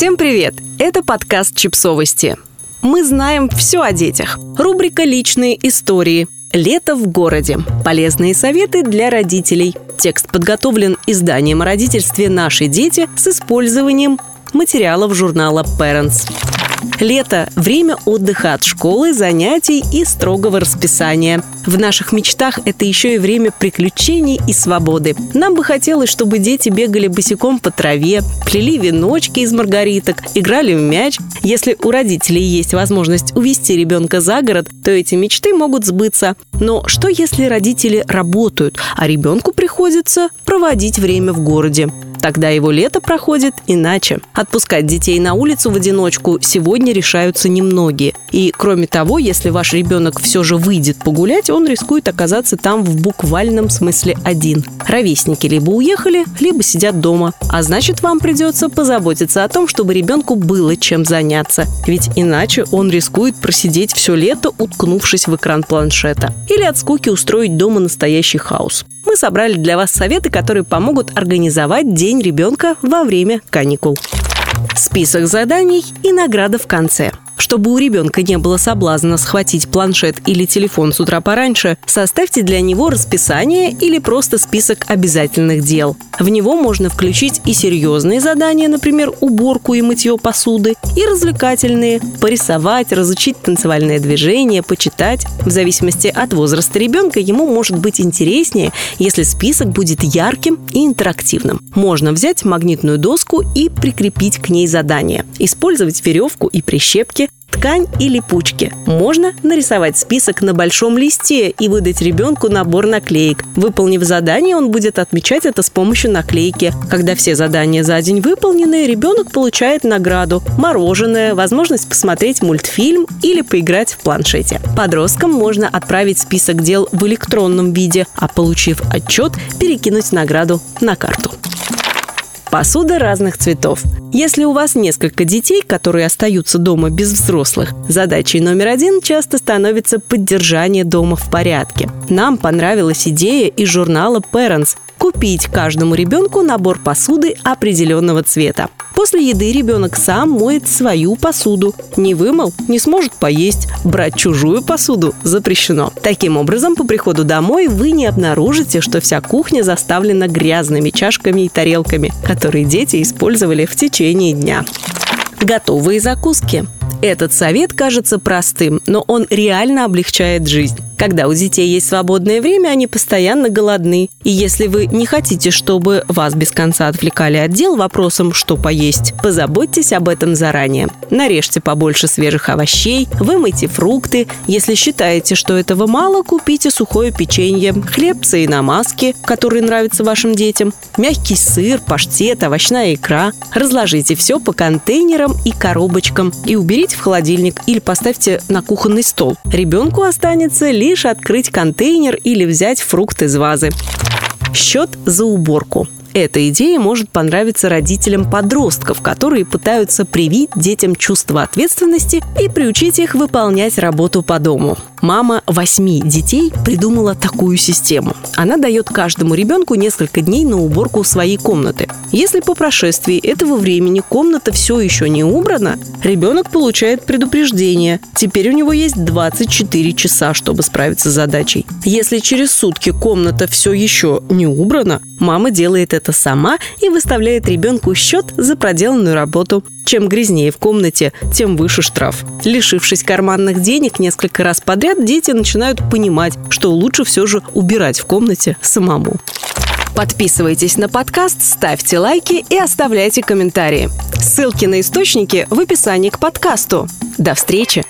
Всем привет! Это подкаст «Чипсовости». Мы знаем все о детях. Рубрика «Личные истории». Лето в городе. Полезные советы для родителей. Текст подготовлен изданием о родительстве «Наши дети» с использованием материалов журнала Parents. Лето – время отдыха от школы, занятий и строгого расписания. В наших мечтах это еще и время приключений и свободы. Нам бы хотелось, чтобы дети бегали босиком по траве, плели веночки из маргариток, играли в мяч. Если у родителей есть возможность увести ребенка за город, то эти мечты могут сбыться. Но что если родители работают, а ребенку приходится проводить время в городе? Тогда его лето проходит иначе. Отпускать детей на улицу в одиночку сегодня решаются немногие. И кроме того, если ваш ребенок все же выйдет погулять, он рискует оказаться там в буквальном смысле один. Ровесники либо уехали, либо сидят дома. А значит, вам придется позаботиться о том, чтобы ребенку было чем заняться. Ведь иначе он рискует просидеть все лето, уткнувшись в экран планшета. Или от скуки устроить дома настоящий хаос мы собрали для вас советы, которые помогут организовать День ребенка во время каникул. Список заданий и награда в конце – чтобы у ребенка не было соблазна схватить планшет или телефон с утра пораньше, составьте для него расписание или просто список обязательных дел. В него можно включить и серьезные задания, например, уборку и мытье посуды, и развлекательные – порисовать, разучить танцевальное движение, почитать. В зависимости от возраста ребенка ему может быть интереснее, если список будет ярким и интерактивным. Можно взять магнитную доску и прикрепить к ней задание. Использовать веревку и прищепки, ткань и липучки. Можно нарисовать список на большом листе и выдать ребенку набор наклеек. Выполнив задание, он будет отмечать это с помощью наклейки. Когда все задания за день выполнены, ребенок получает награду – мороженое, возможность посмотреть мультфильм или поиграть в планшете. Подросткам можно отправить список дел в электронном виде, а получив отчет, перекинуть награду на карту. Посуда разных цветов. Если у вас несколько детей, которые остаются дома без взрослых, задачей номер один часто становится поддержание дома в порядке. Нам понравилась идея из журнала Parents купить каждому ребенку набор посуды определенного цвета. После еды ребенок сам моет свою посуду. Не вымыл, не сможет поесть. Брать чужую посуду запрещено. Таким образом, по приходу домой вы не обнаружите, что вся кухня заставлена грязными чашками и тарелками, которые дети использовали в течение дня. Готовые закуски. Этот совет кажется простым, но он реально облегчает жизнь. Когда у детей есть свободное время, они постоянно голодны. И если вы не хотите, чтобы вас без конца отвлекали от дел вопросом, что поесть, позаботьтесь об этом заранее. Нарежьте побольше свежих овощей, вымойте фрукты. Если считаете, что этого мало, купите сухое печенье, хлебцы и намазки, которые нравятся вашим детям, мягкий сыр, паштет, овощная икра. Разложите все по контейнерам и коробочкам и уберите в холодильник или поставьте на кухонный стол. Ребенку останется лишь открыть контейнер или взять фрукт из вазы. Счет за уборку. Эта идея может понравиться родителям подростков, которые пытаются привить детям чувство ответственности и приучить их выполнять работу по дому. Мама восьми детей придумала такую систему. Она дает каждому ребенку несколько дней на уборку своей комнаты. Если по прошествии этого времени комната все еще не убрана, ребенок получает предупреждение. Теперь у него есть 24 часа, чтобы справиться с задачей. Если через сутки комната все еще не убрана, мама делает это сама и выставляет ребенку счет за проделанную работу. Чем грязнее в комнате, тем выше штраф. Лишившись карманных денег несколько раз подряд, дети начинают понимать, что лучше все же убирать в комнате самому. Подписывайтесь на подкаст, ставьте лайки и оставляйте комментарии. Ссылки на источники в описании к подкасту. До встречи!